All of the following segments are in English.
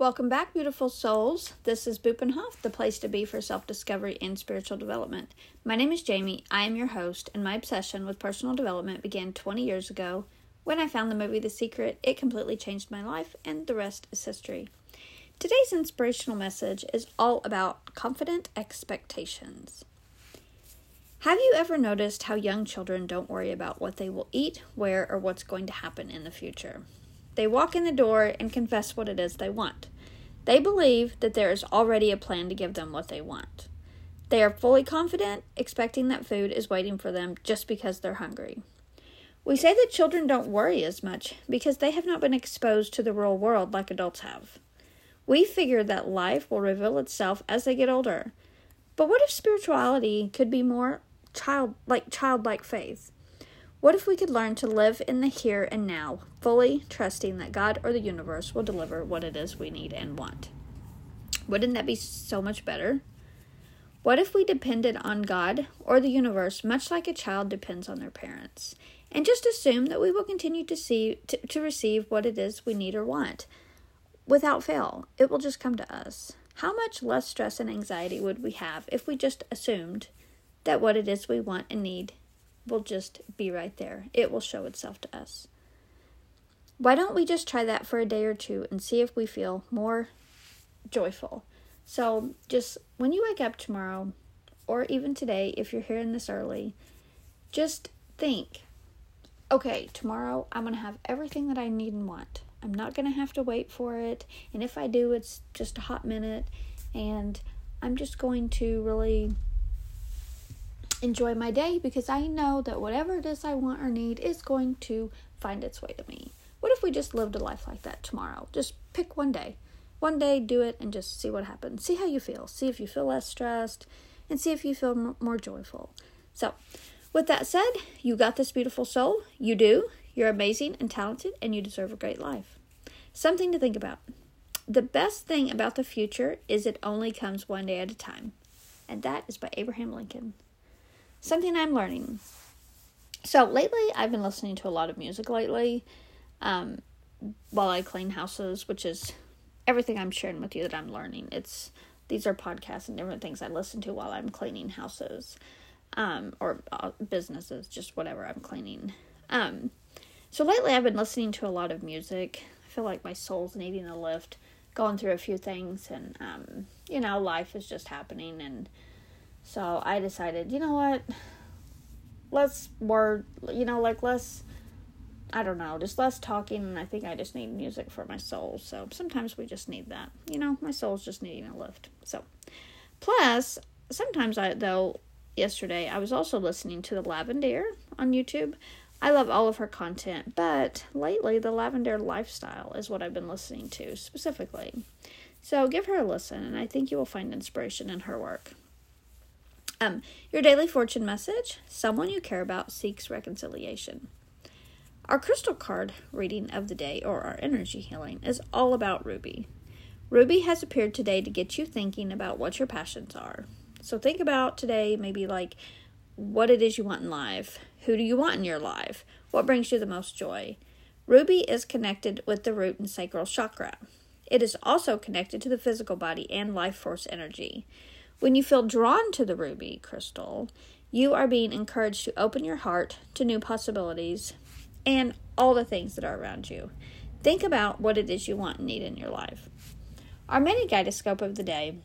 Welcome back, beautiful souls. This is Bupenhof, the place to be for self discovery and spiritual development. My name is Jamie. I am your host, and my obsession with personal development began 20 years ago when I found the movie The Secret. It completely changed my life, and the rest is history. Today's inspirational message is all about confident expectations. Have you ever noticed how young children don't worry about what they will eat, where, or what's going to happen in the future? They walk in the door and confess what it is they want. They believe that there is already a plan to give them what they want. They are fully confident, expecting that food is waiting for them just because they're hungry. We say that children don't worry as much because they have not been exposed to the real world like adults have. We figure that life will reveal itself as they get older. But what if spirituality could be more child like childlike faith? What if we could learn to live in the here and now, fully trusting that God or the universe will deliver what it is we need and want? Wouldn't that be so much better? What if we depended on God or the universe much like a child depends on their parents, and just assume that we will continue to see to, to receive what it is we need or want without fail? It will just come to us. How much less stress and anxiety would we have if we just assumed that what it is we want and need will just be right there. It will show itself to us. Why don't we just try that for a day or two and see if we feel more joyful? So, just when you wake up tomorrow, or even today, if you're hearing this early, just think okay, tomorrow I'm going to have everything that I need and want. I'm not going to have to wait for it. And if I do, it's just a hot minute. And I'm just going to really enjoy my day because I know that whatever it is I want or need is going to find its way to me. What if we just lived a life like that tomorrow? Just pick one day. One day, do it and just see what happens. See how you feel. See if you feel less stressed and see if you feel more joyful. So, with that said, you got this beautiful soul. You do. You're amazing and talented and you deserve a great life. Something to think about. The best thing about the future is it only comes one day at a time. And that is by Abraham Lincoln something I'm learning. So lately, I've been listening to a lot of music lately, um, while I clean houses, which is everything I'm sharing with you that I'm learning. It's these are podcasts and different things I listen to while I'm cleaning houses, um, or uh, businesses, just whatever I'm cleaning. Um, so lately, I've been listening to a lot of music. I feel like my soul's needing a lift, going through a few things, and um, you know, life is just happening and so I decided, you know what? Let's word, you know, like less, I don't know, just less talking. And I think I just need music for my soul. So sometimes we just need that. You know, my soul's just needing a lift. So, plus, sometimes I, though, yesterday I was also listening to the Lavender on YouTube. I love all of her content, but lately the Lavender lifestyle is what I've been listening to specifically. So give her a listen, and I think you will find inspiration in her work. Um, your daily fortune message someone you care about seeks reconciliation. Our crystal card reading of the day, or our energy healing, is all about Ruby. Ruby has appeared today to get you thinking about what your passions are. So think about today, maybe like what it is you want in life. Who do you want in your life? What brings you the most joy? Ruby is connected with the root and sacral chakra. It is also connected to the physical body and life force energy. When you feel drawn to the ruby crystal, you are being encouraged to open your heart to new possibilities and all the things that are around you. Think about what it is you want and need in your life. Our mini guidescope of the day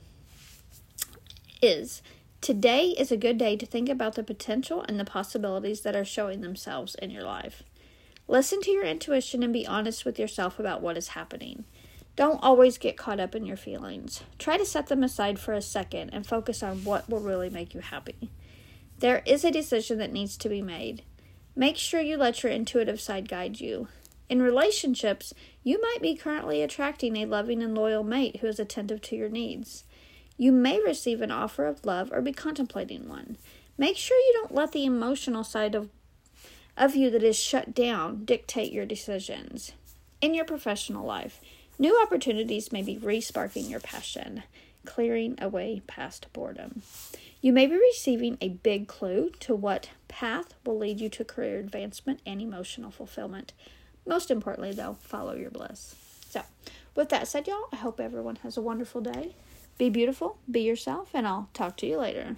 is Today is a good day to think about the potential and the possibilities that are showing themselves in your life. Listen to your intuition and be honest with yourself about what is happening. Don't always get caught up in your feelings. Try to set them aside for a second and focus on what will really make you happy. There is a decision that needs to be made. Make sure you let your intuitive side guide you. In relationships, you might be currently attracting a loving and loyal mate who is attentive to your needs. You may receive an offer of love or be contemplating one. Make sure you don't let the emotional side of, of you that is shut down dictate your decisions. In your professional life, New opportunities may be resparking your passion, clearing away past boredom. You may be receiving a big clue to what path will lead you to career advancement and emotional fulfillment. Most importantly, though, follow your bliss. So, With that said, y'all, I hope everyone has a wonderful day. Be beautiful, be yourself, and I'll talk to you later.